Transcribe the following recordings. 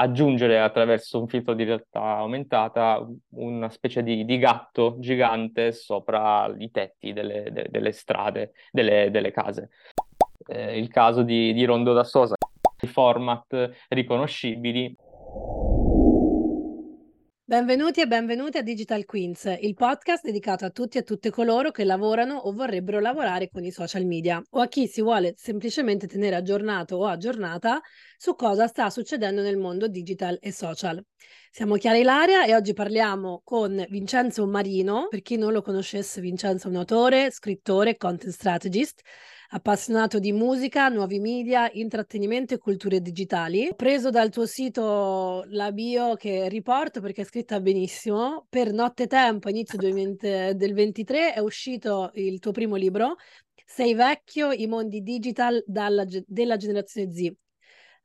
aggiungere attraverso un filtro di realtà aumentata una specie di, di gatto gigante sopra i tetti delle, de, delle strade, delle, delle case. Eh, il caso di, di Rondo da Sosa, i format riconoscibili Benvenuti e benvenuti a Digital Queens, il podcast dedicato a tutti e a tutte coloro che lavorano o vorrebbero lavorare con i social media o a chi si vuole semplicemente tenere aggiornato o aggiornata su cosa sta succedendo nel mondo digital e social. Siamo Chiara Ilaria e oggi parliamo con Vincenzo Marino. Per chi non lo conoscesse, Vincenzo è un autore, scrittore, content strategist appassionato di musica, nuovi media, intrattenimento e culture digitali. Ho preso dal tuo sito la bio che riporto perché è scritta benissimo. Per Notte Tempo, inizio del 23, è uscito il tuo primo libro, Sei vecchio, i mondi digital dalla, della generazione Z.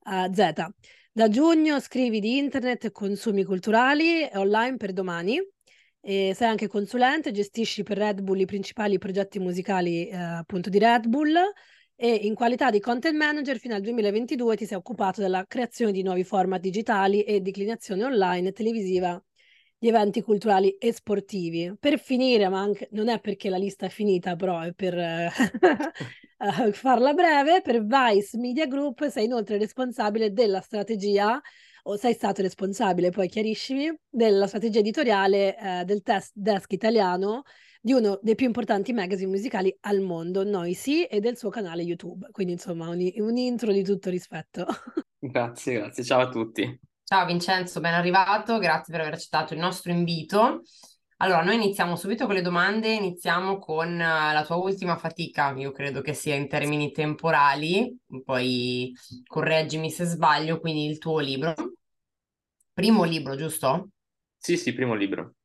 Uh, Z. Da giugno scrivi di internet e consumi culturali online per domani e sei anche consulente, gestisci per Red Bull i principali progetti musicali eh, appunto di Red Bull e in qualità di content manager fino al 2022 ti sei occupato della creazione di nuovi format digitali e declinazione online e televisiva di eventi culturali e sportivi. Per finire, ma anche, non è perché la lista è finita, però è per eh, farla breve, per Vice Media Group sei inoltre responsabile della strategia o sei stato responsabile, poi chiariscimi, della strategia editoriale eh, del test desk italiano di uno dei più importanti magazine musicali al mondo, Noisy, e del suo canale YouTube. Quindi insomma un, un intro di tutto rispetto. Grazie, grazie. Ciao a tutti. Ciao Vincenzo, ben arrivato, grazie per aver accettato il nostro invito. Allora, noi iniziamo subito con le domande, iniziamo con uh, la tua ultima fatica, io credo che sia in termini temporali, poi correggimi se sbaglio, quindi il tuo libro. Primo libro, giusto? Sì, sì, primo libro.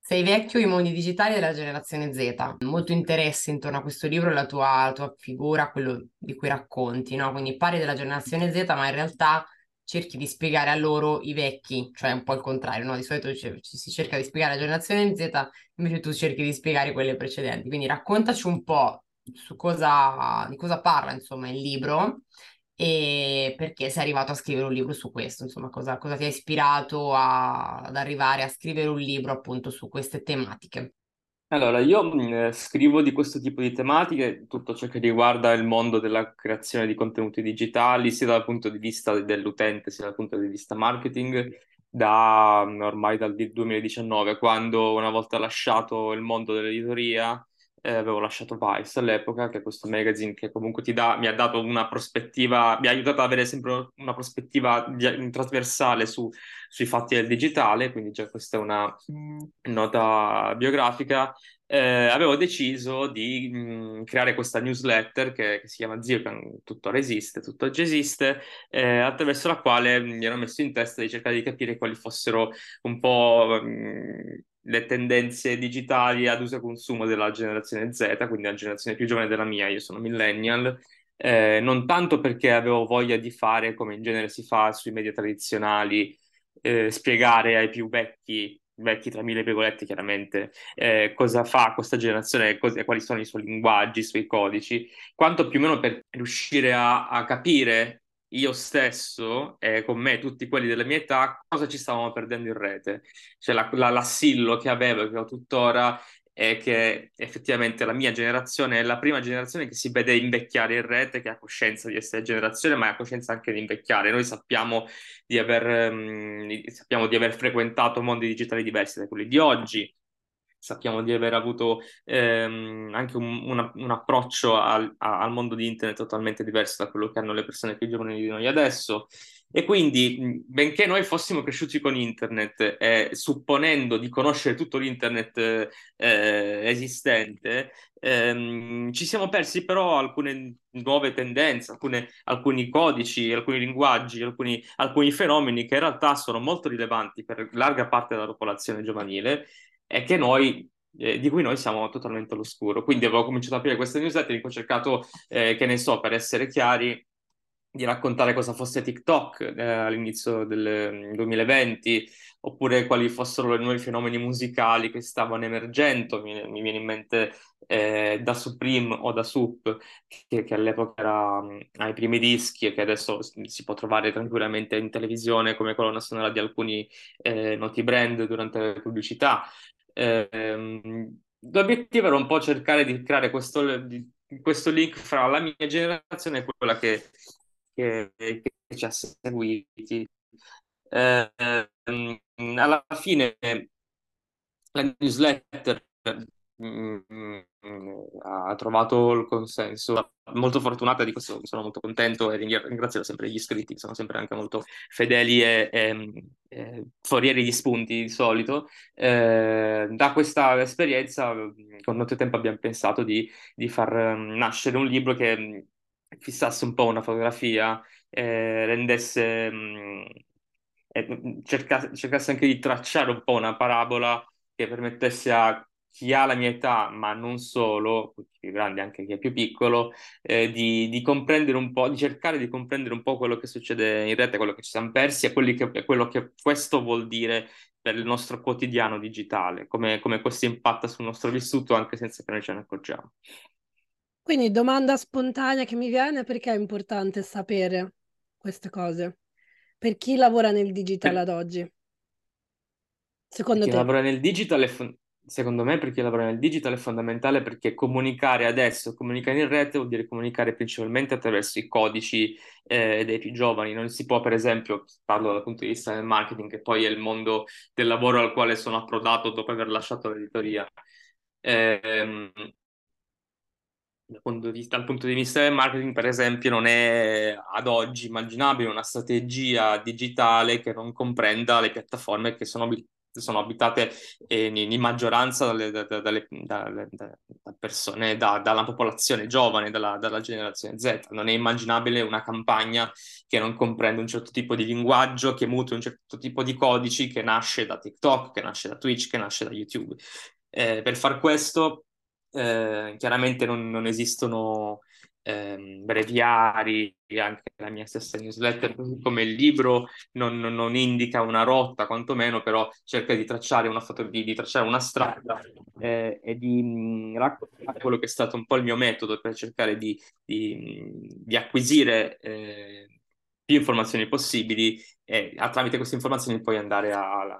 Sei vecchio, i mondi digitali della generazione Z. Molto interesse intorno a questo libro, la tua, tua figura, quello di cui racconti, no? Quindi parli della generazione Z, ma in realtà cerchi di spiegare a loro i vecchi, cioè un po' il contrario, no? Di solito c- si cerca di spiegare la generazione Z, invece tu cerchi di spiegare quelle precedenti. Quindi raccontaci un po' su cosa, di cosa parla, insomma, il libro e perché sei arrivato a scrivere un libro su questo, insomma, cosa, cosa ti ha ispirato a, ad arrivare a scrivere un libro appunto su queste tematiche. Allora, io mh, scrivo di questo tipo di tematiche, tutto ciò che riguarda il mondo della creazione di contenuti digitali, sia dal punto di vista dell'utente, sia dal punto di vista marketing, da ormai dal 2019, quando una volta lasciato il mondo dell'editoria, eh, avevo lasciato Vice all'epoca, che è questo magazine che comunque ti dà, mi ha dato una prospettiva, mi ha aiutato ad avere sempre una prospettiva di, trasversale su, sui fatti del digitale, quindi già questa è una nota biografica. Eh, avevo deciso di mh, creare questa newsletter che, che si chiama Zio, che tuttora esiste, tutt'oggi esiste, eh, attraverso la quale mi ero messo in testa di cercare di capire quali fossero un po' mh, le tendenze digitali ad uso e consumo della generazione Z, quindi la generazione più giovane della mia, io sono millennial, eh, non tanto perché avevo voglia di fare come in genere si fa sui media tradizionali, eh, spiegare ai più vecchi, vecchi tra mille virgolette chiaramente, eh, cosa fa questa generazione e quali sono i suoi linguaggi, i suoi codici, quanto più o meno per riuscire a, a capire io stesso e con me tutti quelli della mia età cosa ci stavamo perdendo in rete. Cioè la, la, l'assillo che avevo e che ho tuttora è che effettivamente la mia generazione è la prima generazione che si vede invecchiare in rete, che ha coscienza di essere generazione, ma ha coscienza anche di invecchiare. Noi sappiamo di aver, um, sappiamo di aver frequentato mondi digitali diversi da quelli di oggi, sappiamo di aver avuto ehm, anche un, un, un approccio al, al, mondo di internet totalmente diverso da quello che hanno le persone più giovani di noi adesso. E quindi, benché noi fossimo cresciuti con internet, eh, supponendo di conoscere tutto l'internet eh, esistente, ehm, ci siamo persi però alcune nuove tendenze, alcune, alcuni codici, alcuni linguaggi, alcuni, alcuni fenomeni che in realtà sono molto rilevanti per larga parte della popolazione giovanile e che noi eh, di cui noi siamo totalmente all'oscuro. Quindi avevo cominciato a aprire questa newsletter in ho cercato, eh, che ne so, per essere chiari, di raccontare cosa fosse TikTok eh, all'inizio del 2020, oppure quali fossero i nuovi fenomeni musicali che stavano emergendo. Mi, mi viene in mente eh, da Supreme o da Sup, che, che all'epoca era um, ai primi dischi e che adesso si può trovare tranquillamente in televisione come colonna sonora di alcuni eh, noti brand durante le pubblicità. Eh, l'obiettivo era un po' cercare di creare questo, di, questo link fra la mia generazione e quella che, che, che ci ha seguiti. Eh, alla fine la newsletter mh, mm, ha trovato il consenso. Molto fortunata di questo, sono molto contento e ringrazio sempre gli iscritti, sono sempre anche molto fedeli e, e, e forieri di spunti di solito. Eh, da questa esperienza, con molto tempo abbiamo pensato di, di far nascere un libro che fissasse un po' una fotografia, eh, rendesse, mh, cercasse anche di tracciare un po' una parabola che permettesse a chi ha la mia età, ma non solo, chi più grande anche chi è più piccolo, eh, di, di, comprendere un po', di cercare di comprendere un po' quello che succede in rete, quello che ci siamo persi e che, quello che questo vuol dire per il nostro quotidiano digitale, come, come questo impatta sul nostro vissuto anche senza che noi ce ne accorgiamo. Quindi domanda spontanea che mi viene, perché è importante sapere queste cose? Per chi lavora nel digital per... ad oggi? Secondo chi te? lavora nel digital è, secondo me per chi lavora nel digital è fondamentale perché comunicare adesso, comunicare in rete vuol dire comunicare principalmente attraverso i codici eh, dei più giovani. Non si può, per esempio, parlo dal punto di vista del marketing, che poi è il mondo del lavoro al quale sono approdato dopo aver lasciato l'editoria. Eh, dal punto, di, dal punto di vista del marketing, per esempio, non è ad oggi immaginabile una strategia digitale che non comprenda le piattaforme che sono sono abitate eh, in, in, maggioranza dalle, dalle, dalle, da persone, da, dalla popolazione giovane, dalla, dalla, generazione Z. Non è immaginabile una campagna che non comprende un certo tipo di linguaggio, che muta un certo tipo di codici, che nasce da TikTok, che nasce da Twitch, che nasce da YouTube. Eh, per far questo, eh, chiaramente non, non esistono ehm, breviari, anche la mia stessa newsletter, come il libro non, non, indica una rotta, quantomeno, però cerca di tracciare una, di, di tracciare una strada eh, e di mh, raccontare quello che è stato un po' il mio metodo per cercare di, di, di acquisire eh, più informazioni possibili e tramite queste informazioni poi andare a,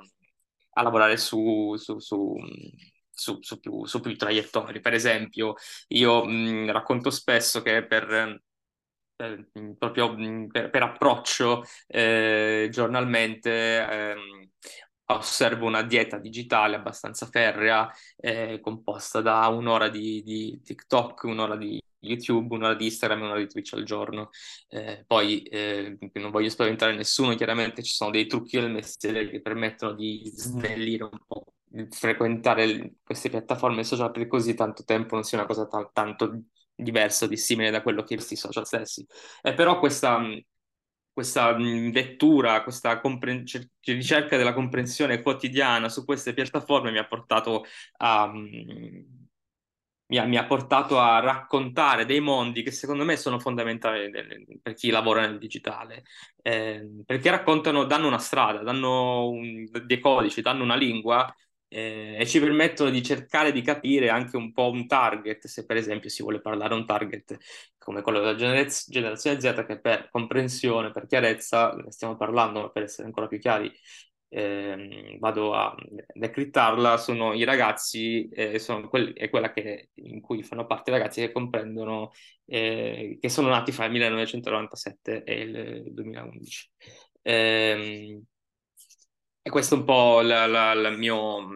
a lavorare su, su, su su, su, più, su più traiettorie. Per esempio, io mh, racconto spesso che per, per proprio per, per approccio eh, giornalmente ehm, osservo una dieta digitale abbastanza ferrea, eh, composta da un'ora di, di, TikTok, un'ora di YouTube, un'ora di Instagram e un'ora di Twitch al giorno. Eh, poi eh, non voglio spaventare nessuno, chiaramente ci sono dei trucchi del mestiere che permettono di snellire un po' frequentare queste piattaforme social per così tanto tempo non sia una cosa t- tanto diversa dissimile da quello che questi social stessi. Eh, però questa, questa lettura, questa compre- ricerca della comprensione quotidiana su queste piattaforme mi ha portato a... Mi ha, mi ha, portato a raccontare dei mondi che secondo me sono fondamentali per chi lavora nel digitale, eh, perché raccontano, danno una strada, danno un, dei codici, danno una lingua eh, e ci permettono di cercare di capire anche un po' un target, se per esempio si vuole parlare a un target come quello della generaz- generazione Z, che per comprensione, per chiarezza, ne stiamo parlando, ma per essere ancora più chiari, eh, vado a decrittarla, sono i ragazzi, eh, sono quelli, è quella che, in cui fanno parte i ragazzi che comprendono, eh, che sono nati fra il 1997 e il 2011. Eh, e questo è un po' la, la, la mio,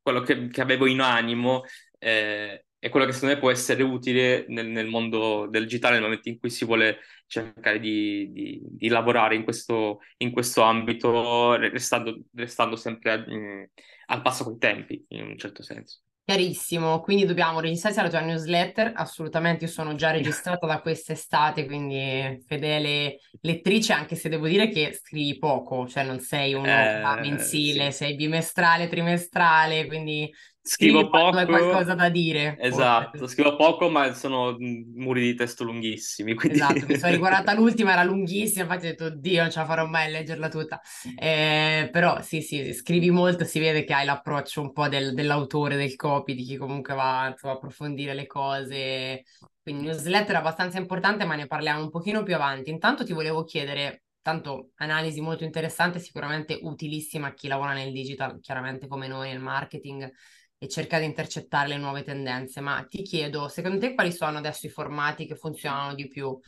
quello che, che, avevo in animo eh, e quello che secondo me può essere utile nel, nel, mondo del digitale nel momento in cui si vuole cercare di, di, di lavorare in questo, in questo ambito, restando, restando sempre mh, mm, al passo con i tempi, in un certo senso. Chiarissimo, quindi dobbiamo registrarsi alla tua newsletter, assolutamente io sono già registrata da quest'estate, quindi fedele lettrice, anche se devo dire che scrivi poco, cioè non sei un eh, mensile, sì. sei bimestrale, trimestrale, quindi Scrivo poco. Hai qualcosa da dire. Esatto, forse. scrivo poco, ma sono muri di testo lunghissimi. Quindi... Esatto, mi sono riguardata l'ultima, era lunghissima, infatti ho detto, Dio, non ce la farò mai a leggerla tutta. Eh, però sì, sì, scrivi molto, si vede che hai l'approccio un po' del, dell'autore, del copy, di chi comunque va insomma, a approfondire le cose. Quindi newsletter è abbastanza importante, ma ne parliamo un pochino più avanti. Intanto ti volevo chiedere, tanto analisi molto interessante, sicuramente utilissima a chi lavora nel digital, chiaramente come noi nel marketing e cerca di intercettare le nuove tendenze, ma ti chiedo, secondo te quali sono adesso i formati che funzionano di più?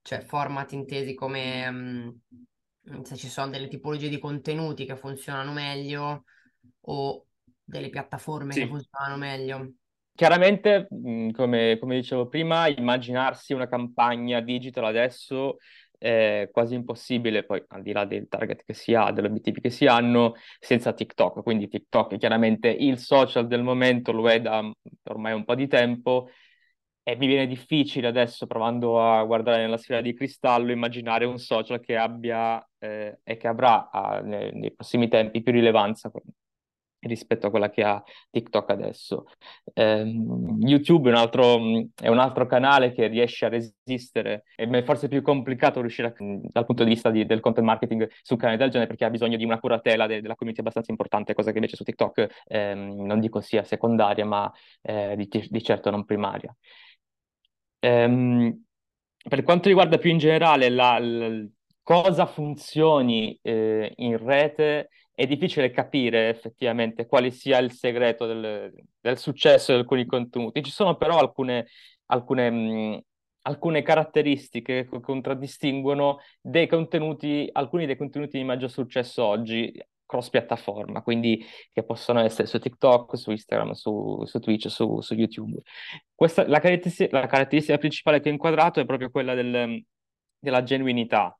Cioè format intesi come um, se ci sono delle tipologie di contenuti che funzionano meglio o delle piattaforme sì. che funzionano meglio? Chiaramente, come, come dicevo prima, immaginarsi una campagna digital adesso è quasi impossibile, poi al di là del target che si ha, degli obiettivi che si hanno, senza TikTok. Quindi TikTok è chiaramente il social del momento, lo è da ormai un po' di tempo e mi viene difficile adesso, provando a guardare nella sfera di cristallo, immaginare un social che abbia eh, e che avrà ah, nei, nei prossimi tempi più rilevanza rispetto a quella che ha TikTok adesso. Eh, YouTube è un, altro, è un, altro, canale che riesce a resistere, è forse più complicato riuscire a, dal punto di vista di, del content marketing su un canale del genere perché ha bisogno di una curatela de, della community abbastanza importante, cosa che invece su TikTok eh, non dico sia secondaria, ma eh, di, di, certo non primaria. Ehm, per quanto riguarda più in generale la, la cosa funzioni eh, in rete, è difficile capire effettivamente quale sia il segreto del, del successo di alcuni contenuti. Ci sono però alcune, alcune, mh, alcune caratteristiche che contraddistinguono dei alcuni dei contenuti di maggior successo oggi cross piattaforma, quindi che possono essere su TikTok, su Instagram, su, su Twitch, su, su YouTube. Questa, la, caratteristica, la, caratteristica, principale che ho inquadrato è proprio quella del, della genuinità.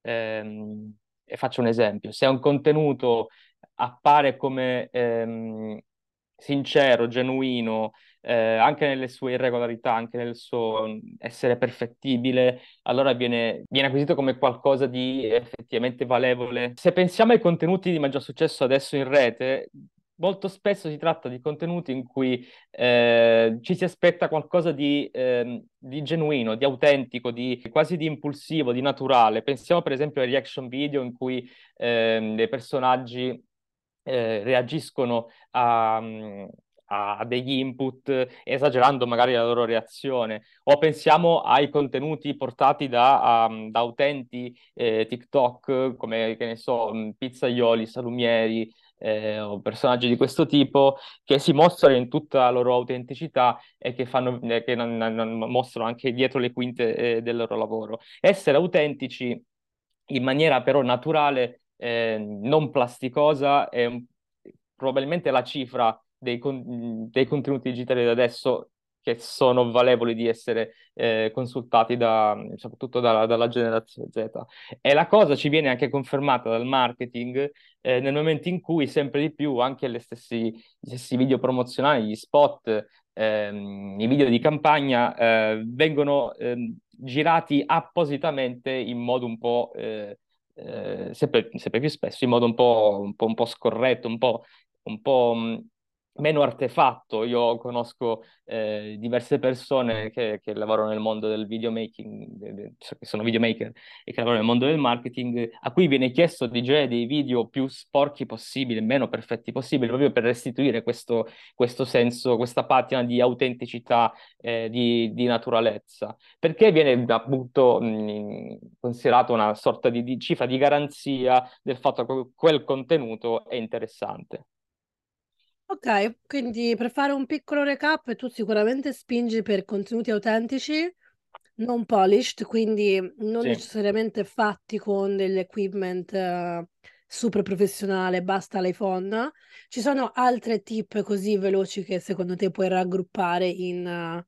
Eh, e faccio un esempio, se un contenuto appare come ehm, sincero, genuino, eh, anche nelle sue irregolarità, anche nel suo essere perfettibile, allora viene, viene, acquisito come qualcosa di effettivamente valevole. Se pensiamo ai contenuti di maggior successo adesso in rete, molto spesso si tratta di contenuti in cui eh, ci si aspetta qualcosa di, eh, di, genuino, di autentico, di, quasi di impulsivo, di naturale. Pensiamo per esempio ai reaction video in cui eh, dei personaggi eh, reagiscono a, a degli input esagerando magari la loro reazione o pensiamo ai contenuti portati da, um, da utenti eh, TikTok come che ne so pizzaioli, salumieri eh, o personaggi di questo tipo che si mostrano in tutta la loro autenticità e che, fanno, eh, che non, non mostrano anche dietro le quinte eh, del loro lavoro. Essere autentici in maniera però naturale, eh, non plasticosa, è probabilmente la cifra dei, con- dei contenuti digitali da adesso che sono valevoli di essere eh, consultati da, soprattutto da, dalla generazione Z. E la cosa ci viene anche confermata dal marketing eh, nel momento in cui sempre di più anche gli stessi, gli stessi video promozionali, gli spot, ehm, i video di campagna eh, vengono ehm, girati appositamente in modo un po'... Eh, eh, sempre, sempre, più spesso in modo un po', un po', un po scorretto, un po', un po' meno artefatto. Io conosco eh, diverse persone che, che, lavorano nel mondo del videomaking, che sono videomaker e che lavorano nel mondo del marketing, a cui viene chiesto di girare dei video più sporchi possibili, meno perfetti possibili, proprio per restituire questo, questo senso, questa patina di autenticità, eh, di, di, naturalezza. Perché viene appunto mh, considerato una sorta di, di cifra di garanzia del fatto che quel contenuto è interessante. Ok, quindi per fare un piccolo recap, tu sicuramente spingi per contenuti autentici, non polished, quindi non Sì. necessariamente fatti con dell'equipment eh, super professionale, basta l'iPhone. Ci sono altre tip così veloci che secondo te puoi raggruppare in eh,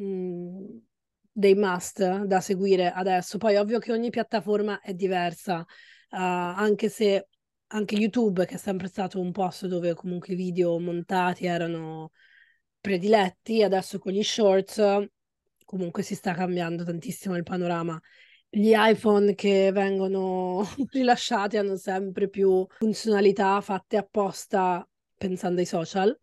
mm, dei must da seguire adesso. Poi ovvio che ogni piattaforma è diversa, eh, anche se anche YouTube, che è sempre stato un posto dove comunque i video montati erano prediletti, adesso con gli shorts comunque si sta cambiando tantissimo il panorama. Gli iPhone che vengono rilasciati hanno sempre più funzionalità fatte apposta pensando ai social,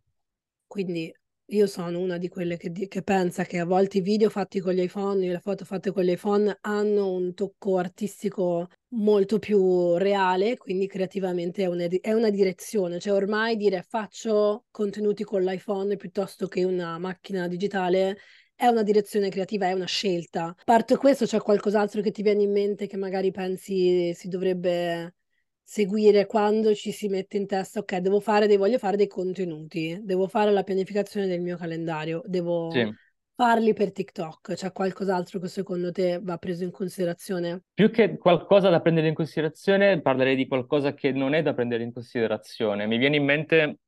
quindi io sono una di quelle che, che, pensa che a volte i video fatti con gli iPhone e le foto fatte con gli iPhone hanno un tocco artistico molto più reale, quindi creativamente è una, è una direzione. Cioè ormai dire faccio contenuti con l'iPhone piuttosto che una macchina digitale è una direzione creativa, è una scelta. A parte questo, c'è qualcos'altro che ti viene in mente che magari pensi si dovrebbe seguire quando ci si mette in testa, ok, devo fare, dei, voglio fare dei contenuti, devo fare la pianificazione del mio calendario, devo sì. farli per TikTok. C'è qualcos'altro che secondo te va preso in considerazione? Più che qualcosa da prendere in considerazione, parlerei di qualcosa che non è da prendere in considerazione. Mi viene in mente,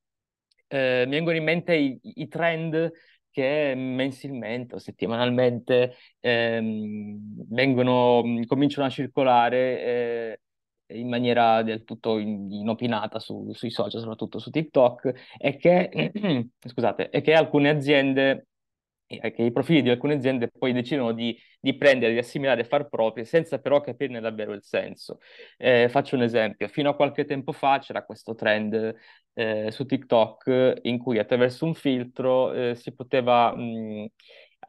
eh, mi vengono in mente i, i trend che mensilmente o settimanalmente ehm, vengono, cominciano a circolare eh, in maniera del tutto inopinata su, sui social, soprattutto su TikTok, è che, scusate, è che alcune aziende, che i profili di alcune aziende poi decidono di, di prendere, di assimilare e far proprie, senza però capirne davvero il senso. Eh, faccio un esempio, fino a qualche tempo fa c'era questo trend eh, su TikTok in cui attraverso un filtro eh, si poteva... Mh,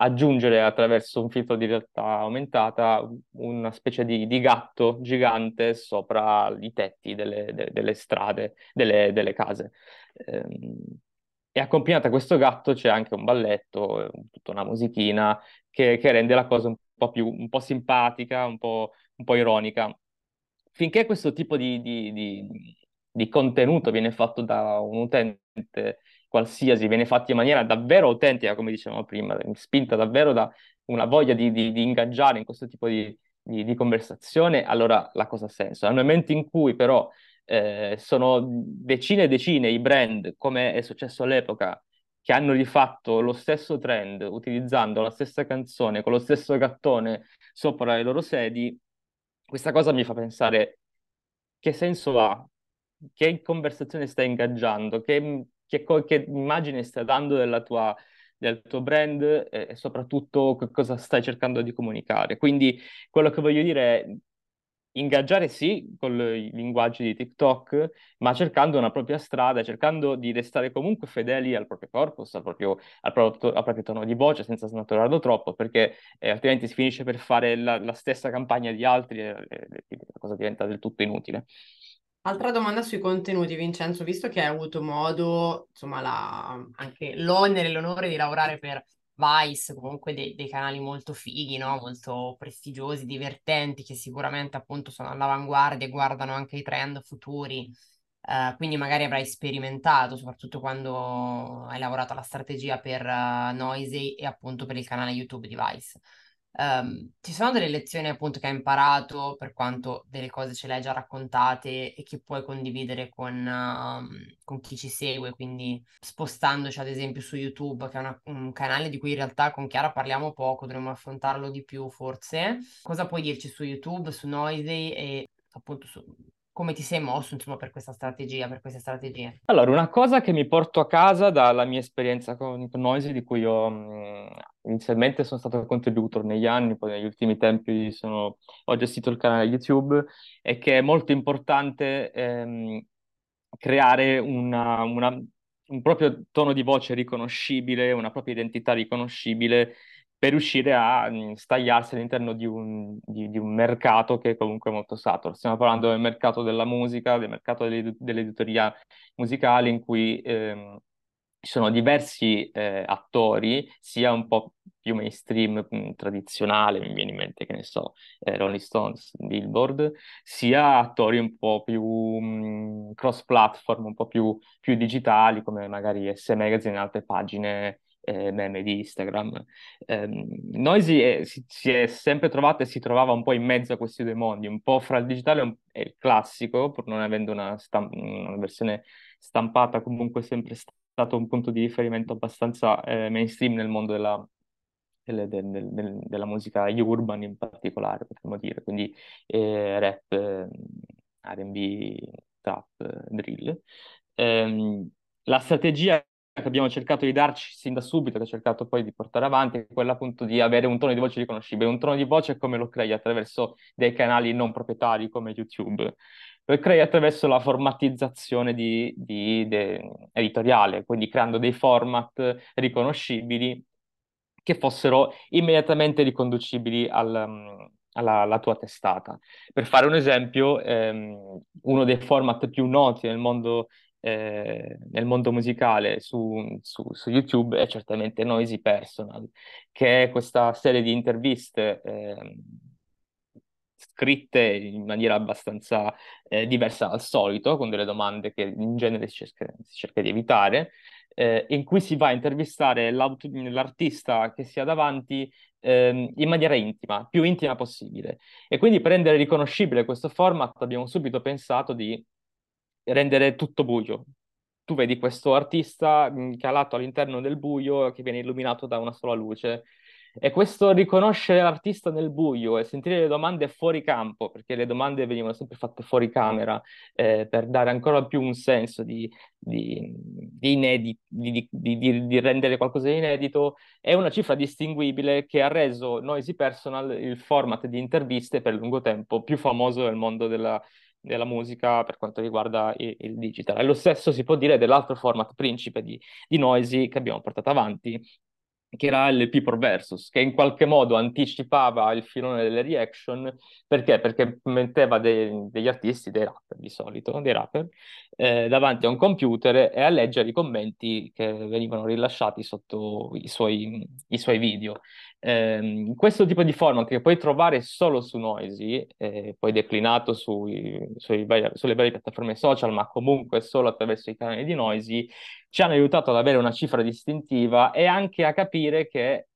aggiungere attraverso un filtro di realtà aumentata una specie di, di gatto gigante sopra i tetti delle, de, delle strade, delle, delle case. Ehm, e accompagnata a questo gatto c'è anche un balletto, tutta una musichina che, che rende la cosa un po' più un po' simpatica, un po', un po ironica. Finché questo tipo di, di, di, di contenuto viene fatto da un utente qualsiasi viene fatto in maniera davvero autentica, come dicevamo prima, spinta davvero da una voglia di, di, di ingaggiare in questo tipo di, di, conversazione, allora la cosa ha senso. Nel momento in cui però eh, sono decine e decine i brand, come è successo all'epoca, che hanno rifatto lo stesso trend utilizzando la stessa canzone con lo stesso gattone sopra le loro sedi, questa cosa mi fa pensare che senso ha, che conversazione stai ingaggiando, che che, che immagine stai dando della tua, del tuo brand e, e soprattutto cosa stai cercando di comunicare. Quindi quello che voglio dire è ingaggiare sì con i linguaggi di TikTok, ma cercando una propria strada, cercando di restare comunque fedeli al proprio corpus, al proprio, al proprio, al proprio tono di voce, senza snaturarlo troppo, perché eh, altrimenti si finisce per fare la, la stessa campagna di altri e, e la cosa diventa del tutto inutile. Altra domanda sui contenuti, Vincenzo, visto che hai avuto modo, insomma, la, anche l'onere e l'onore di lavorare per Vice, comunque dei, dei canali molto fighi, no? molto prestigiosi, divertenti, che sicuramente appunto sono all'avanguardia e guardano anche i trend futuri, uh, quindi magari avrai sperimentato, soprattutto quando hai lavorato alla strategia per uh, Noisy e appunto per il canale YouTube di Vice. Um, ci sono delle lezioni appunto che hai imparato per quanto delle cose ce le hai già raccontate e che puoi condividere con, um, con chi ci segue, quindi spostandoci ad esempio su YouTube, che è una, un canale di cui in realtà con Chiara parliamo poco, dovremmo affrontarlo di più forse. Cosa puoi dirci su YouTube, su Noisy e appunto su, come ti sei mosso, insomma, per questa strategia, per queste strategie? Allora, una cosa che mi porto a casa dalla mia esperienza con, Noisy, di cui io mh, inizialmente sono stato contributor negli anni, poi negli ultimi tempi sono, ho gestito il canale YouTube, è che è molto importante ehm, creare una, una, un proprio tono di voce riconoscibile, una propria identità riconoscibile per riuscire a mm, stagliarsi all'interno di un, di, di un, mercato che è comunque molto saturo. Stiamo parlando del mercato della musica, del mercato dell'editoria musicale in cui ehm, ci sono diversi eh, attori, sia un po' più mainstream, mh, mm, tradizionale, mi viene in mente, che ne so, eh, Rolling Stones, Billboard, sia attori un po' più mh, mm, cross-platform, un po' più, più digitali, come magari S Magazine e altre pagine eh, meme di Instagram. Eh, Noisy è, si, si, è sempre trovato e si trovava un po' in mezzo a questi due mondi, un po' fra il digitale e il classico, pur non avendo una, stamp- una versione stampata, comunque sempre stato un punto di riferimento abbastanza eh, mainstream nel mondo della, del, del, del, della musica urban in particolare, potremmo dire, quindi eh, rap, eh, R&B, trap, drill. Ehm, la strategia che abbiamo cercato di darci sin da subito, che ho cercato poi di portare avanti, è quella appunto di avere un tono di voce riconoscibile. Un tono di voce come lo crei attraverso dei canali non proprietari come YouTube. lo crei attraverso la formatizzazione di, di, de, editoriale, quindi creando dei format riconoscibili che fossero immediatamente riconducibili al, alla, alla, tua testata. Per fare un esempio, ehm, uno dei format più noti nel mondo, eh, nel mondo musicale su, su, su, YouTube è certamente Noisy Personal, che è questa serie di interviste eh, scritte in maniera abbastanza eh, diversa dal solito, con delle domande che in genere si cerca, si cerca di evitare, eh, in cui si va a intervistare l'artista che si ha davanti ehm, in maniera intima, più intima possibile. E quindi per rendere riconoscibile questo format abbiamo subito pensato di rendere tutto buio. Tu vedi questo artista calato all'interno del buio che viene illuminato da una sola luce e questo riconoscere l'artista nel buio e sentire le domande fuori campo, perché le domande venivano sempre fatte fuori camera, eh, per dare ancora più un senso di, di, di, inedit, di, di, rendere qualcosa di inedito, è una cifra distinguibile che ha reso Noisy Personal il format di interviste per lungo tempo più famoso nel mondo della, della musica per quanto riguarda il, il, digital. E lo stesso si può dire dell'altro format principe di, di Noisy che abbiamo portato avanti, che era il People Versus, che in qualche modo anticipava il filone delle reaction, perché? Perché metteva dei, degli artisti, dei rapper di solito, dei rapper, eh, davanti a un computer e a leggere i commenti che venivano rilasciati sotto i suoi, i suoi video. Eh, questo tipo di format che puoi trovare solo su Noisy, eh, poi declinato sui, sui vari, sulle varie piattaforme social, ma comunque solo attraverso i canali di Noisy, ci hanno aiutato ad avere una cifra distintiva e anche a capire che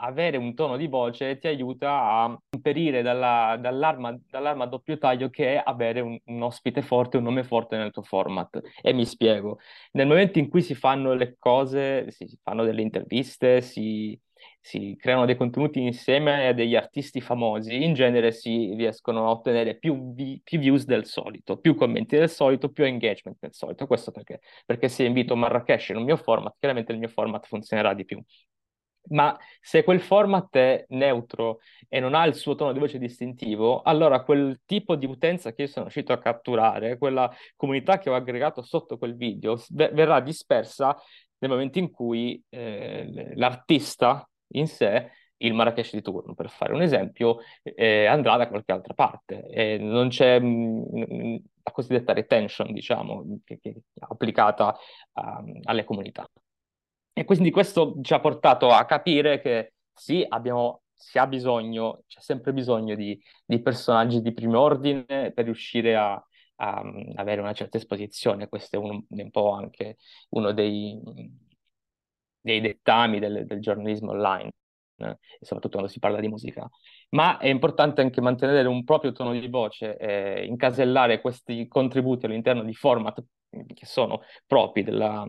avere un tono di voce ti aiuta a imperire dalla, dall'arma, dall'arma, a doppio taglio che è avere un, un, ospite forte, un nome forte nel tuo format. E mi spiego. Nel momento in cui si fanno le cose, si fanno delle interviste, si, si creano dei contenuti insieme a degli artisti famosi, in genere si riescono a ottenere più, vi- più views del solito, più commenti del solito, più engagement del solito. Questo perché? Perché se invito Marrakesh in un mio format, chiaramente il mio format funzionerà di più. Ma se quel format è neutro e non ha il suo tono di voce distintivo, allora quel tipo di utenza che io sono riuscito a catturare, quella comunità che ho aggregato sotto quel video, verrà dispersa nel momento in cui eh, l'artista in sé, il Marrakesh di turno, per fare un esempio, eh, andrà da qualche altra parte. E non c'è mh, mm, mm, la cosiddetta retention, diciamo, che, che applicata a, alle comunità. E quindi questo ci ha portato a capire che sì, abbiamo, si ha bisogno, c'è sempre bisogno di, di personaggi di primo ordine per riuscire a, a, avere una certa esposizione. Questo è un, un po' anche uno dei dei dettami del, del giornalismo online, eh, soprattutto quando si parla di musica. Ma è importante anche mantenere un proprio tono di voce, eh, incasellare questi contributi all'interno di format che sono propri della,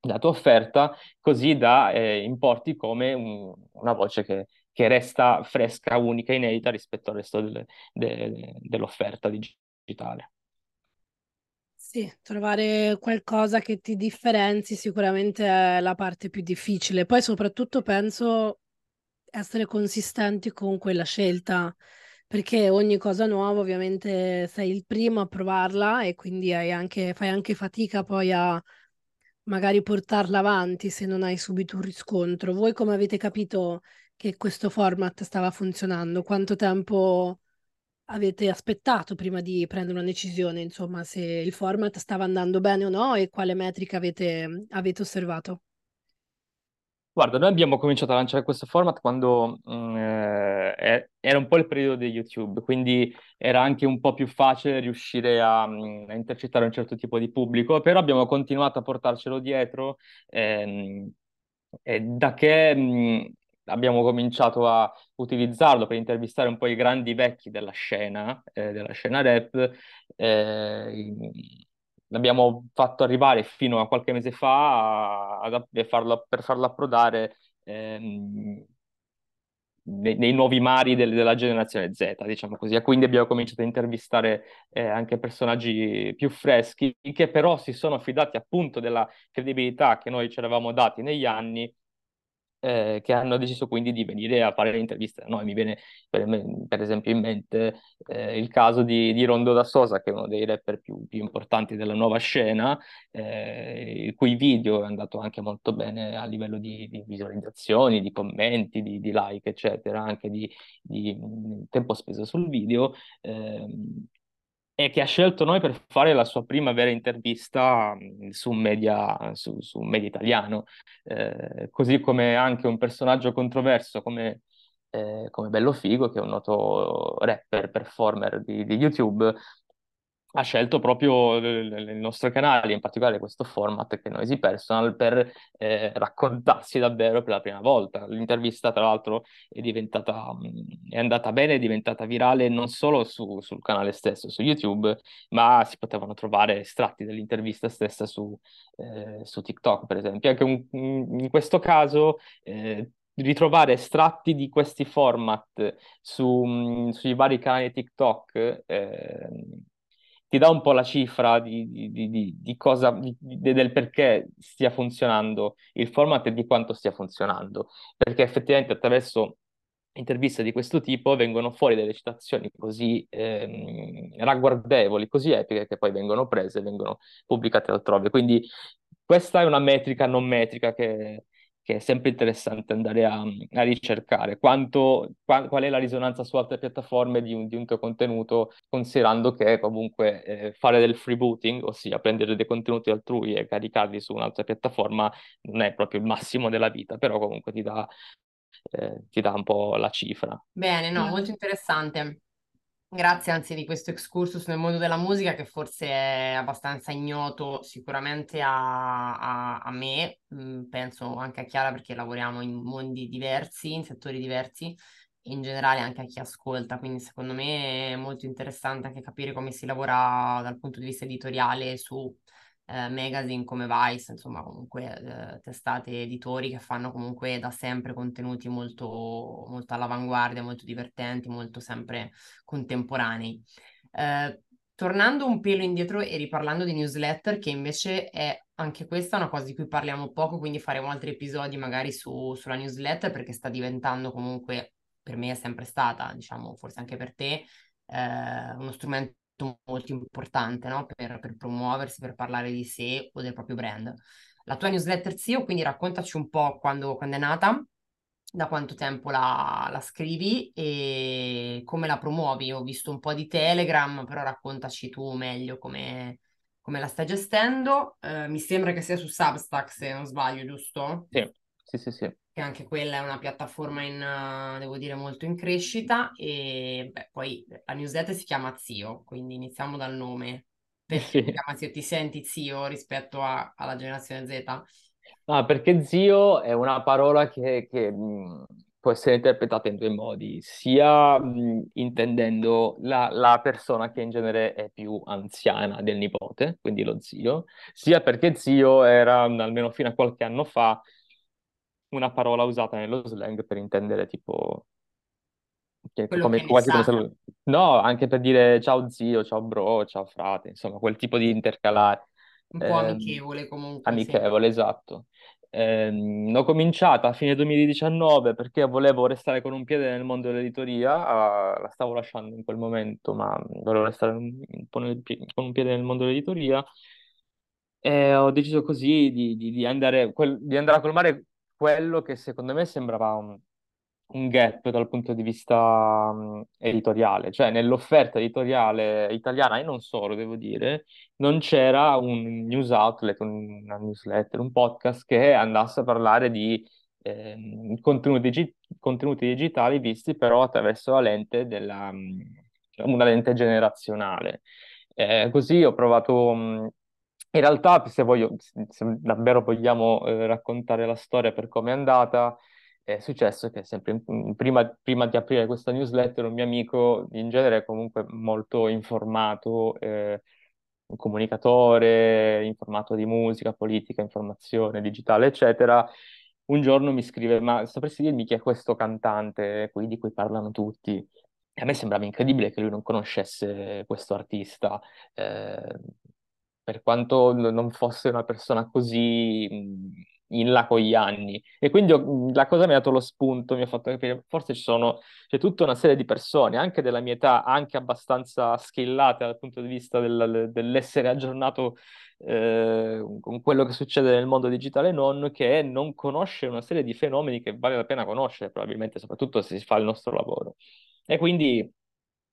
della tua offerta, così da eh, importi come un, una voce che, che, resta fresca, unica, inedita rispetto al resto del, de, dell'offerta digitale. Sì, trovare qualcosa che ti differenzi sicuramente è la parte più difficile. Poi soprattutto penso essere consistenti con quella scelta, perché ogni cosa nuova ovviamente sei il primo a provarla e quindi anche, fai anche fatica poi a magari portarla avanti se non hai subito un riscontro. Voi come avete capito che questo format stava funzionando? Quanto tempo avete aspettato prima di prendere una decisione, insomma, se il format stava andando bene o no e quale metrica avete, avete osservato? Guarda, noi abbiamo cominciato a lanciare questo format quando mm, eh, era un po' il periodo di YouTube, quindi era anche un po' più facile riuscire a, mm, a intercettare un certo tipo di pubblico, però abbiamo continuato a portarcelo dietro ehm, e da che mh, mm, abbiamo cominciato a utilizzarlo per intervistare un po' i grandi vecchi della scena, eh, della scena rap. Eh, l'abbiamo fatto arrivare fino a qualche mese fa a, a farlo, per farlo approdare ehm, nei, nei, nuovi mari del, della generazione Z, diciamo così. E quindi abbiamo cominciato a intervistare eh, anche personaggi più freschi che però si sono affidati appunto della credibilità che noi ci eravamo dati negli anni eh, che hanno deciso quindi di venire a fare le interviste da. Mi viene per, per esempio in mente eh, il caso di, di, Rondo da Sosa, che è uno dei rapper più, più importanti della nuova scena, eh, il cui video è andato anche molto bene a livello di, di visualizzazioni, di commenti, di, di, like, eccetera, anche di, tempo speso sul video. E che ha scelto noi per fare la sua prima vera intervista mm, su un media, su, su un media italiano, eh, così come anche un personaggio controverso come, eh, come Bello Figo, che è un noto rapper, performer di, di YouTube, ha scelto proprio il nostro canale, in particolare questo format che è Noisy Personal, per eh, raccontarsi davvero per la prima volta. L'intervista, tra l'altro, è diventata, è andata bene, è diventata virale non solo su, sul canale stesso, su YouTube, ma si potevano trovare estratti dell'intervista stessa su, eh, su TikTok, per esempio. Anche un, in questo caso eh, ritrovare estratti di questi format su, sui vari canali TikTok eh, ti dà un po' la cifra di, di, di, di cosa, del perché stia funzionando il format e di quanto stia funzionando. Perché effettivamente attraverso interviste di questo tipo vengono fuori delle citazioni così ehm, ragguardevoli, così epiche, che poi vengono prese e vengono pubblicate altrove. Quindi questa è una metrica non metrica che, che è sempre interessante andare a, a ricercare, quanto, qual, qual, è la risonanza su altre piattaforme di un, di un tuo contenuto, considerando che comunque eh, fare del freebooting, ossia prendere dei contenuti altrui e caricarli su un'altra piattaforma, non è proprio il massimo della vita, però comunque ti dà, eh, ti dà un po' la cifra. Bene, no, molto interessante. Grazie anzi di questo excursus nel mondo della musica che forse è abbastanza ignoto sicuramente a, a, a me, mm, penso anche a Chiara perché lavoriamo in mondi diversi, in settori diversi e in generale anche a chi ascolta, quindi secondo me è molto interessante anche capire come si lavora dal punto di vista editoriale su eh, magazine come Vice, insomma comunque eh, testate editori che fanno comunque da sempre contenuti molto, molto all'avanguardia, molto divertenti, molto sempre contemporanei. Eh, tornando un pelo indietro e riparlando di newsletter, che invece è anche questa una cosa di cui parliamo poco, quindi faremo altri episodi magari su, sulla newsletter perché sta diventando comunque, per me è sempre stata, diciamo forse anche per te, eh, uno strumento molto importante no? per, per, promuoversi, per parlare di sé o del proprio brand. La tua newsletter Zio, quindi raccontaci un po' quando, quando è nata, da quanto tempo la, la, scrivi e come la promuovi. Ho visto un po' di Telegram, però raccontaci tu meglio come, come la stai gestendo. Eh, mi sembra che sia su Substack, se non sbaglio, giusto? Sì, sì, sì. sì che anche quella è una piattaforma in, devo dire, molto in crescita e beh, poi la newsletter si chiama Zio, quindi iniziamo dal nome. Perché si chiama Zio? Ti senti zio rispetto a, alla generazione Z? No, perché zio è una parola che, che mh, può essere interpretata in due modi, sia mh, intendendo la, la, persona che in genere è più anziana del nipote, quindi lo zio, sia perché zio era, almeno fino a qualche anno fa, una parola usata nello slang per intendere tipo... Che, come, quasi come se... No, anche per dire ciao zio, ciao bro, ciao frate, insomma, quel tipo di intercalare. Un po' eh, amichevole comunque. Amichevole, sì. esatto. Eh, ho cominciato a fine 2019 perché volevo restare con un piede nel mondo dell'editoria, uh, la stavo lasciando in quel momento, ma volevo restare un, con un piede nel mondo dell'editoria e ho deciso così di, di, di, andare, quel, di andare a colmare quello che secondo me sembrava un, un gap dal punto di vista um, editoriale, cioè nell'offerta editoriale italiana e non solo, devo dire, non c'era un news outlet, un, una newsletter, un podcast che andasse a parlare di eh, contenuti, digi- contenuti, digitali visti però attraverso la lente della, um, una lente generazionale. Eh, così ho provato um, in realtà, se, voglio, se davvero vogliamo eh, raccontare la storia per come è andata, è successo che sempre in, prima, prima, di aprire questa newsletter un mio amico, in genere comunque molto informato, eh, un comunicatore, informato di musica, politica, informazione, digitale, eccetera, un giorno mi scrive, ma sapresti dirmi chi è questo cantante qui di cui parlano tutti? E a me sembrava incredibile che lui non conoscesse questo artista. Eh, per quanto non fosse una persona così in là con gli anni. E quindi ho, la cosa mi ha dato lo spunto, mi ha fatto capire, forse ci sono, c'è tutta una serie di persone, anche della mia età, anche abbastanza skillate dal punto di vista del, dell'essere aggiornato eh, con quello che succede nel mondo digitale non, che non conosce una serie di fenomeni che vale la pena conoscere, probabilmente, soprattutto se si fa il nostro lavoro. E quindi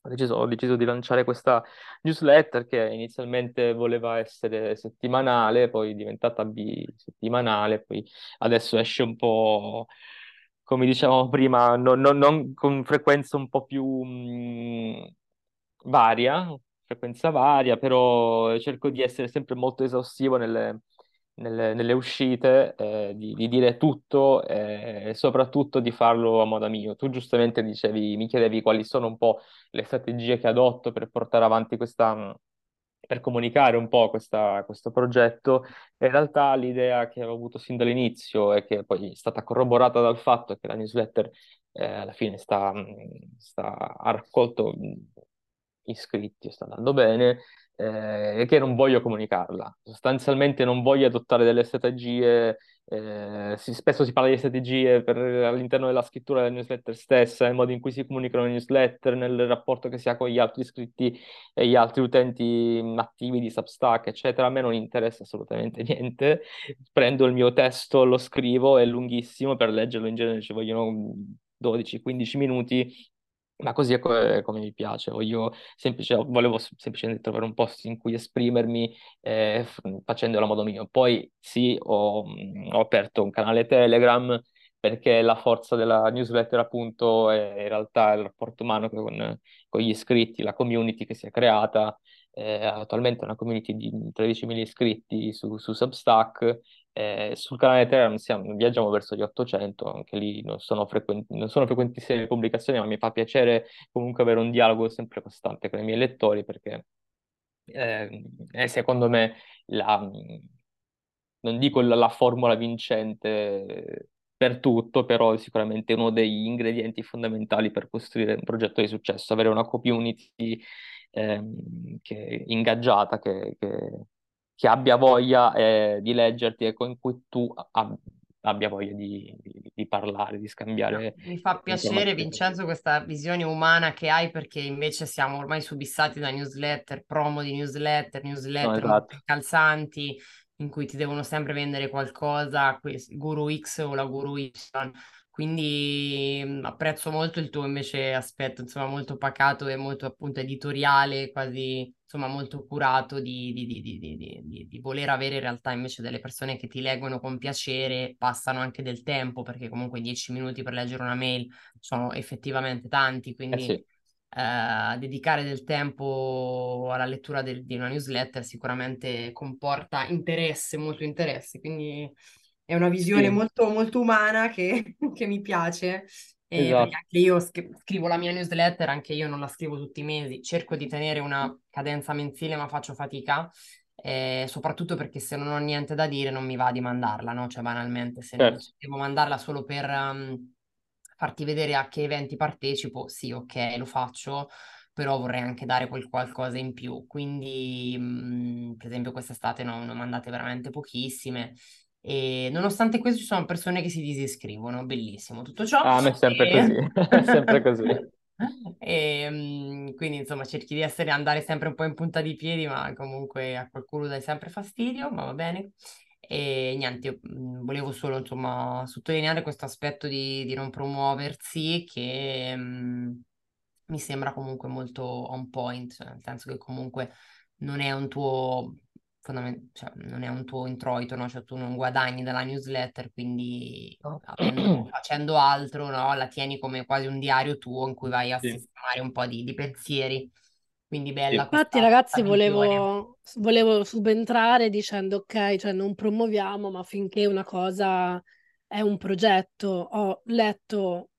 ho deciso, ho deciso di lanciare questa newsletter che inizialmente voleva essere settimanale, poi è diventata bisettimanale, poi adesso esce un po', come dicevamo prima, non, non, non con frequenza un po' più mh, mm, varia, frequenza varia, però cerco di essere sempre molto esaustivo nelle, nelle, nelle uscite, eh, di, di, dire tutto eh, e soprattutto di farlo a modo mio. Tu giustamente dicevi, mi chiedevi quali sono un po' le strategie che adotto per portare avanti questa, per comunicare un po' questa, questo progetto. In realtà l'idea che avevo avuto sin dall'inizio e che poi è stata corroborata dal fatto che la newsletter eh, alla fine sta, sta, ha raccolto iscritti, sta andando bene, eh, che non voglio comunicarla. Sostanzialmente non voglio adottare delle strategie, eh, si, spesso si parla di strategie per, all'interno della scrittura della newsletter stessa, nel modo in cui si comunicano le newsletter, nel rapporto che si ha con gli altri iscritti e gli altri utenti attivi di Substack, eccetera. A me non interessa assolutamente niente. Prendo il mio testo, lo scrivo, è lunghissimo, per leggerlo in genere ci vogliono 12-15 minuti ma così è co- come mi piace, voglio semplice, volevo semplicemente trovare un posto in cui esprimermi eh, facendolo a modo mio. Poi sì, ho, ho, aperto un canale Telegram perché la forza della newsletter appunto è in realtà il rapporto umano con, con gli iscritti, la community che si è creata, eh, attualmente è una community di 13.000 iscritti su, su Substack eh, sul canale Telegram siamo, viaggiamo verso gli 800, anche lì non sono, frequenti, non sono frequentissime le pubblicazioni, ma mi fa piacere comunque avere un dialogo sempre costante con i miei lettori perché eh, è secondo me la, non dico la, la formula vincente per tutto, però è sicuramente uno degli ingredienti fondamentali per costruire un progetto di successo, avere una community ehm, che, ingaggiata che, che che abbia voglia eh, di leggerti e con cui tu ab- abbia voglia di, di, di, parlare, di scambiare. Mi fa piacere, Vincenzo, questa visione umana che hai perché invece siamo ormai subissati da newsletter, promo di newsletter, newsletter no, esatto. calzanti in cui ti devono sempre vendere qualcosa, guru X o la guru Y. Quindi mh, apprezzo molto il tuo invece aspetto, insomma, molto pacato e molto appunto editoriale, quasi insomma molto curato di, di, di, di, voler avere in realtà invece delle persone che ti leggono con piacere, passano anche del tempo, perché comunque dieci minuti per leggere una mail sono effettivamente tanti, quindi eh sì. eh, dedicare del tempo alla lettura del, di una newsletter sicuramente comporta interesse, molto interesse, quindi è una visione sì. molto, molto umana che, che mi piace. Eh, esatto. anche io scrivo la mia newsletter, anche io non la scrivo tutti i mesi, cerco di tenere una cadenza mensile, ma faccio fatica, eh, soprattutto perché se non ho niente da dire non mi va di mandarla, no? Cioè, banalmente, se certo. devo mandarla solo per um, farti vedere a che eventi partecipo, sì, ok, lo faccio, però vorrei anche dare quel qualcosa in più. Quindi, mh, per esempio, quest'estate ne ho mandate veramente pochissime. E nonostante questo ci sono persone che si disiscrivono, bellissimo tutto ciò. Ah, a me è sempre e... così, sempre così. E, um, quindi insomma cerchi di essere, andare sempre un po' in punta di piedi, ma comunque a qualcuno dai sempre fastidio, ma va bene. E niente, io volevo solo insomma sottolineare questo aspetto di, di non promuoversi che um, mi sembra comunque molto on point, cioè nel senso che comunque non è un tuo fondament- cioè, non è un tuo introito, no? Cioè, tu non guadagni dalla newsletter, quindi avendo, facendo altro, no? La tieni come quasi un diario tuo in cui vai a sì. sistemare un po' di, di pensieri. Quindi bella sì. Infatti, ragazzi, volevo, volevo, subentrare dicendo ok, cioè non promuoviamo, ma finché una cosa è un progetto. Ho letto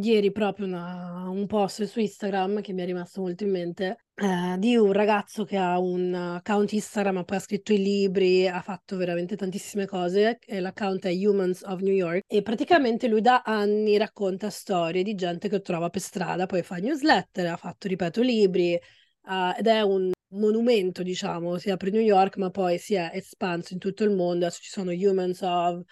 ieri proprio una, un post su Instagram che mi è rimasto molto in mente eh, di un ragazzo che ha un account Instagram, ha poi ha scritto i libri, ha fatto veramente tantissime cose, l'account è Humans of New York e praticamente lui da anni racconta storie di gente che trova per strada, poi fa newsletter, ha fatto, ripeto, libri uh, ed è un monumento, diciamo, sia per New York, ma poi si è espanso in tutto il mondo, adesso ci sono Humans of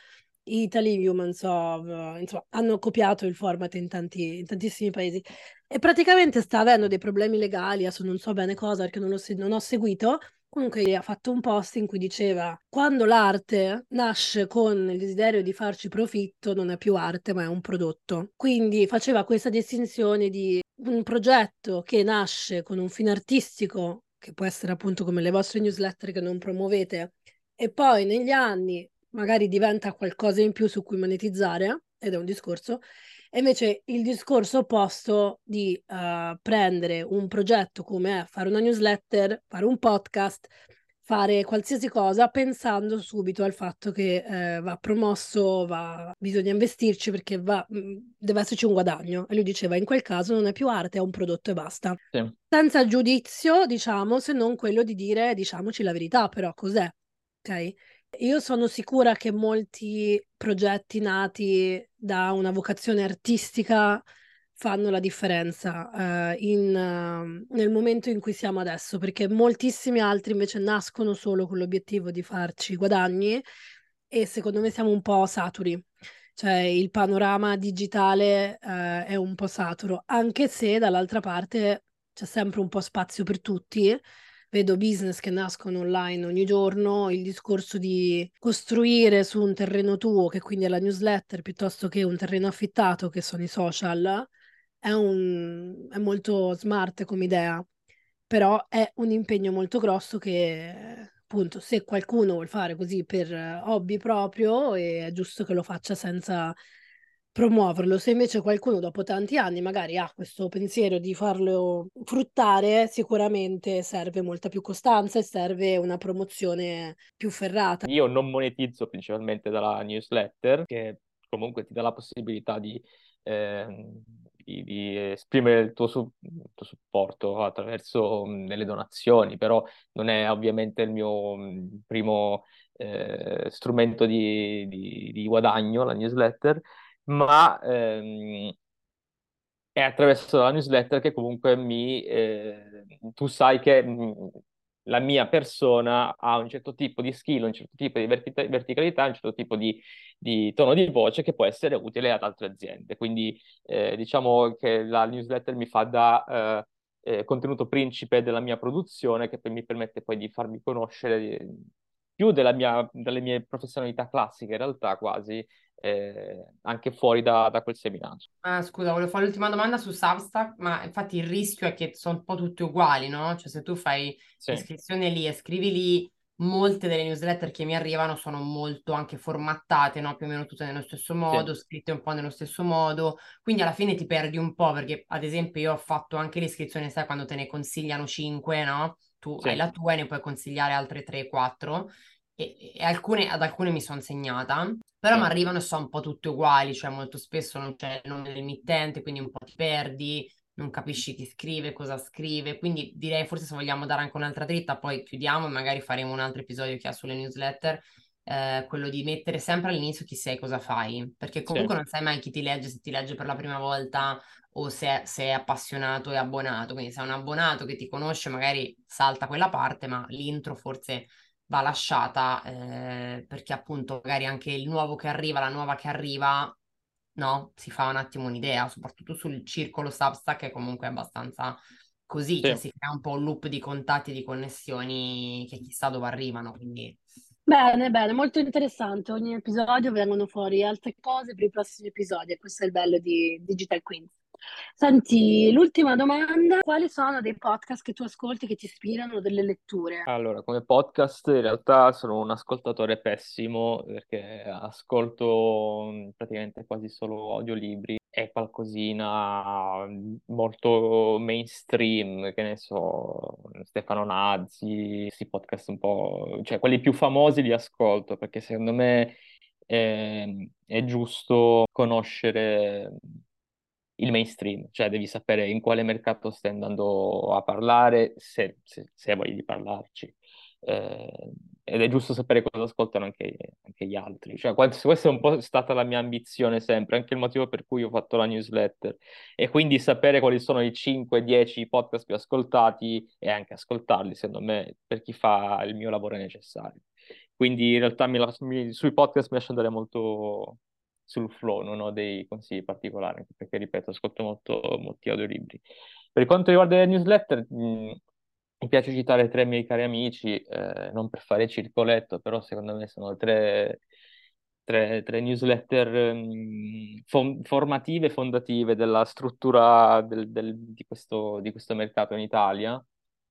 Italy, Humans of, insomma, hanno copiato il format in, tanti, in tantissimi paesi e praticamente sta avendo dei problemi legali, adesso non so bene cosa perché non, se- non ho seguito, comunque ha fatto un post in cui diceva quando l'arte nasce con il desiderio di farci profitto non è più arte ma è un prodotto. Quindi faceva questa distinzione di un progetto che nasce con un fine artistico, che può essere appunto come le vostre newsletter che non promuovete, e poi negli anni magari diventa qualcosa in più su cui monetizzare, ed è un discorso, e invece il discorso opposto di uh, prendere un progetto come fare una newsletter, fare un podcast, fare qualsiasi cosa pensando subito al fatto che eh, va promosso, va, bisogna investirci perché va, mm, deve esserci un guadagno. E lui diceva, in quel caso non è più arte, è un prodotto e basta. Sì. Senza giudizio, diciamo, se non quello di dire, diciamoci la verità, però cos'è? Ok? Io sono sicura che molti progetti nati da una vocazione artistica fanno la differenza uh, in, uh, nel momento in cui siamo adesso, perché moltissimi altri invece nascono solo con l'obiettivo di farci guadagni e secondo me siamo un po' saturi. Cioè il panorama digitale uh, è un po' saturo, anche se dall'altra parte c'è sempre un po' spazio per tutti vedo business che nascono online ogni giorno, il discorso di costruire su un terreno tuo, che quindi è la newsletter, piuttosto che un terreno affittato, che sono i social, è, un, è molto smart come idea, però è un impegno molto grosso che appunto se qualcuno vuole fare così per hobby proprio è giusto che lo faccia senza promuoverlo. Se invece qualcuno dopo tanti anni magari ha questo pensiero di farlo fruttare, sicuramente serve molta più costanza e serve una promozione più ferrata. Io non monetizzo principalmente dalla newsletter, che comunque ti dà la possibilità di, eh, di, di esprimere il tuo, su- il tuo, supporto attraverso mh, delle donazioni, però non è ovviamente il mio mh, primo eh, strumento di, di guadagno, la newsletter ma ehm, è attraverso la newsletter che comunque mi... Eh, tu sai che mh, la mia persona ha un certo tipo di skill, un certo tipo di vertica- verticalità, un certo tipo di, di, tono di voce che può essere utile ad altre aziende. Quindi eh, diciamo che la newsletter mi fa da eh, eh contenuto principe della mia produzione che mi permette poi di farmi conoscere più della mia, delle mie professionalità classiche in realtà quasi eh, anche fuori da, da quel seminario. Ah, scusa, volevo fare l'ultima domanda su Substack, ma infatti il rischio è che sono un po' tutte uguali, no? Cioè se tu fai sì. iscrizione lì e scrivi lì, molte delle newsletter che mi arrivano sono molto anche formattate, no? Più o meno tutte nello stesso modo, sì. scritte un po' nello stesso modo, quindi alla fine ti perdi un po' perché ad esempio io ho fatto anche l'iscrizione, sai, quando te ne consigliano 5, no? Tu sì. hai la tua e ne puoi consigliare altre 3, 4 e, e alcune, ad alcune mi sono segnata, però mi arrivano e sono un po' tutte uguali, cioè molto spesso non c'è il nome dell'emittente, quindi un po' ti perdi, non capisci chi scrive, cosa scrive, quindi direi forse se vogliamo dare anche un'altra dritta, poi chiudiamo e magari faremo un altro episodio che ha sulle newsletter, eh, quello di mettere sempre all'inizio chi sei, cosa fai, perché comunque sì. non sai mai chi ti legge, se ti legge per la prima volta o se, se, è appassionato e abbonato, quindi se è un abbonato che ti conosce magari salta quella parte, ma l'intro forse va lasciata eh, perché appunto magari anche il nuovo che arriva, la nuova che arriva, no? Si fa un attimo un'idea, soprattutto sul circolo Substack che comunque è abbastanza così, cioè sì. cioè si crea un po' un loop di contatti e di connessioni che chissà dove arrivano, quindi... Bene, bene, molto interessante. Ogni episodio vengono fuori altre cose per i prossimi episodi e questo è il bello di Digital Queens. Senti, l'ultima domanda, quali sono dei podcast che tu ascolti che ti ispirano, delle letture? Allora, come podcast in realtà sono un ascoltatore pessimo perché ascolto mm, praticamente quasi solo audiolibri e qualcosina mm, molto mainstream, che ne so, Stefano Nazzi, questi podcast un po', cioè quelli più famosi li ascolto perché secondo me è, è giusto conoscere il mainstream, cioè devi sapere in quale mercato stai andando a parlare, se, se, se voglia di parlarci. Eh, ed è giusto sapere cosa ascoltano anche, anche gli altri. Cioè, questa è un po' stata la mia ambizione sempre, anche il motivo per cui ho fatto la newsletter. E quindi sapere quali sono i 5-10 podcast più ascoltati e anche ascoltarli, secondo me, per chi fa il mio lavoro è necessario. quindi in realtà mi, mi, sui podcast mi lascio andare molto sul flow, non ho dei consigli particolari, perché ripeto, ascolto molto, molti audiolibri. Per quanto riguarda le newsletter, mh, mi piace citare tre miei cari amici, eh, non per fare circoletto, però secondo me sono tre, tre, tre newsletter mh, fo- formative, fondative della struttura del, del, di, questo, di, questo, mercato in Italia.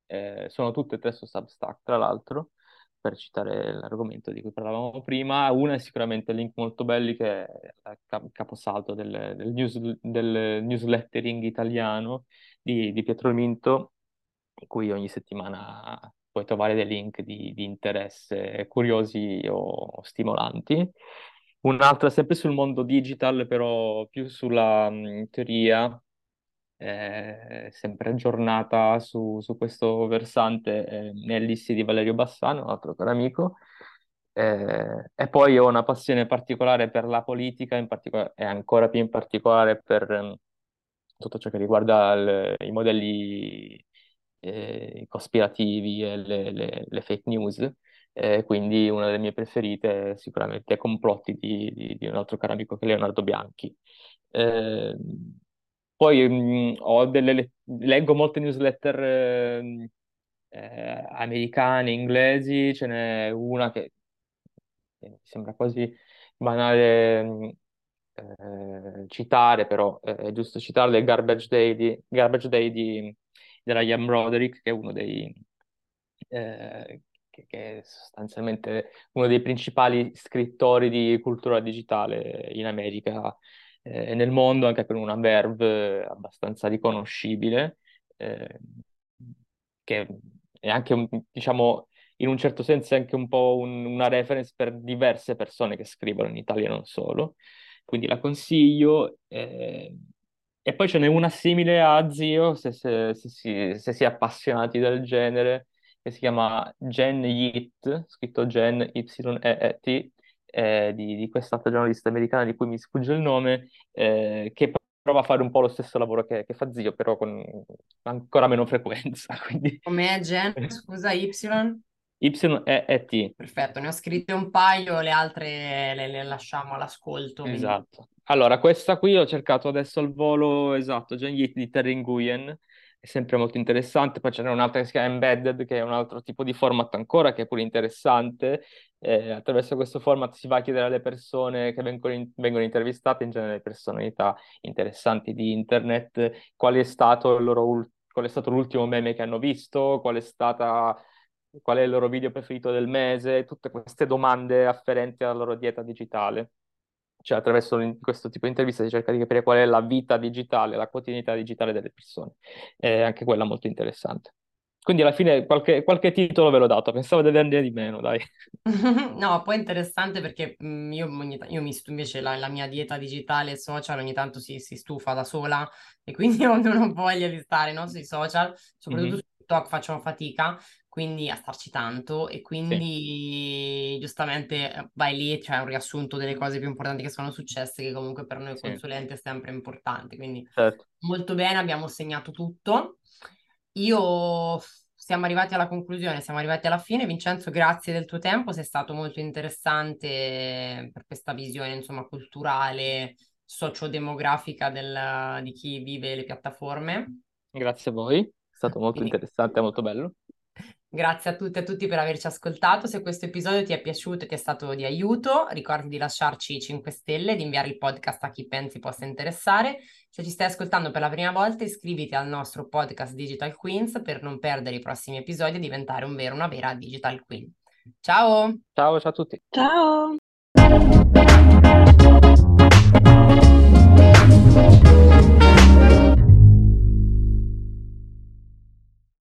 Eh, sono tutte e tre su Substack, tra l'altro per citare l'argomento di cui parlavamo prima. Una è sicuramente Link Molto Belli, che è il caposaldo del, del, news, del newslettering italiano di, di Pietro Minto, in cui ogni settimana puoi trovare dei link di, di interesse curiosi o stimolanti. Un'altra sempre sul mondo digital, però più sulla teoria sempre aggiornata su, su questo versante eh, Nellissi di Valerio Bassano, altro caro amico. Eh, e poi ho una passione particolare per la politica, in particolare, e ancora più in particolare per eh, tutto ciò che riguarda il, i modelli eh, cospirativi e le, le, le fake news. Quindi una delle mie preferite è sicuramente Complotti di, di, di un altro caro amico che è Leonardo Bianchi. Poi mh, ho delle, leggo molte newsletter eh, eh, americane, inglesi, ce n'è una che mi sembra quasi banale mh, eh, citare, però eh, è giusto citarle, il Garbage Day, di, Garbage Day di, della Ian Broderick, che è uno dei... Eh, che, che, è sostanzialmente uno dei principali scrittori di cultura digitale in America eh, nel mondo anche per una verve abbastanza riconoscibile, eh, che è anche, diciamo, in un certo senso anche un po' un, una reference per diverse persone che scrivono in Italia, non solo. Quindi la consiglio. Eh, e poi ce n'è una simile a Zio, se, se, se, si, se si è appassionati del genere, che si chiama Gen Yit, scritto Gen Y-E-E-T, eh, di, di quest'altra giornalista americana di cui mi sfugge il nome, eh, che prova a fare un po' lo stesso lavoro che, che fa Zio, però con ancora meno frequenza. Quindi... Com'è Gen? Scusa, Y? Y-E-E-T. Perfetto, ne ho scritte un paio, le altre le, le lasciamo all'ascolto. Esatto. Quindi... Allora, questa qui ho cercato adesso al volo, esatto, Gen Yit di Terry Nguyen, è sempre molto interessante. Poi ce n'è un'altra che si chiama Embedded, che è un altro tipo di format ancora, che è pure interessante. Eh, attraverso questo format si va a chiedere alle persone che vengono, in- vengono intervistate, in genere personalità interessanti di internet, qual è stato ul- qual è stato l'ultimo meme che hanno visto, qual è stata qual è il loro video preferito del mese, tutte queste domande afferenti alla loro dieta digitale cioè attraverso questo tipo di intervista si cerca di capire qual è la vita digitale, la quotidianità digitale delle persone. È anche quella molto interessante. Quindi alla fine qualche, qualche titolo ve l'ho dato, pensavo di averne di meno, dai. no, poi è interessante perché mm, io, io mi stu- invece la, la, mia dieta digitale social ogni tanto si, si, stufa da sola e quindi non ho voglia di stare no, sui social, soprattutto mm-hmm. su TikTok facciamo fatica, quindi a starci tanto e quindi sì. giustamente eh, vai lì, c'è un riassunto delle cose più importanti che sono successe che comunque per noi sì. consulenti è sempre importante, quindi certo. molto bene, abbiamo segnato tutto. Io siamo arrivati alla conclusione, siamo arrivati alla fine. Vincenzo, grazie del tuo tempo, sei stato molto interessante per questa visione, insomma, culturale, sociodemografica del, di chi vive le piattaforme. Grazie a voi, è stato molto Quindi... interessante, molto bello. Grazie a tutte e a tutti per averci ascoltato. Se questo episodio ti è piaciuto e ti è stato di aiuto, ricordi di lasciarci 5 stelle e di inviare il podcast a chi pensi possa interessare. Se ci stai ascoltando per la prima volta, iscriviti al nostro podcast Digital Queens per non perdere i prossimi episodi e diventare un vero, una vera Digital Queen. Ciao! Ciao, ciao a tutti! Ciao!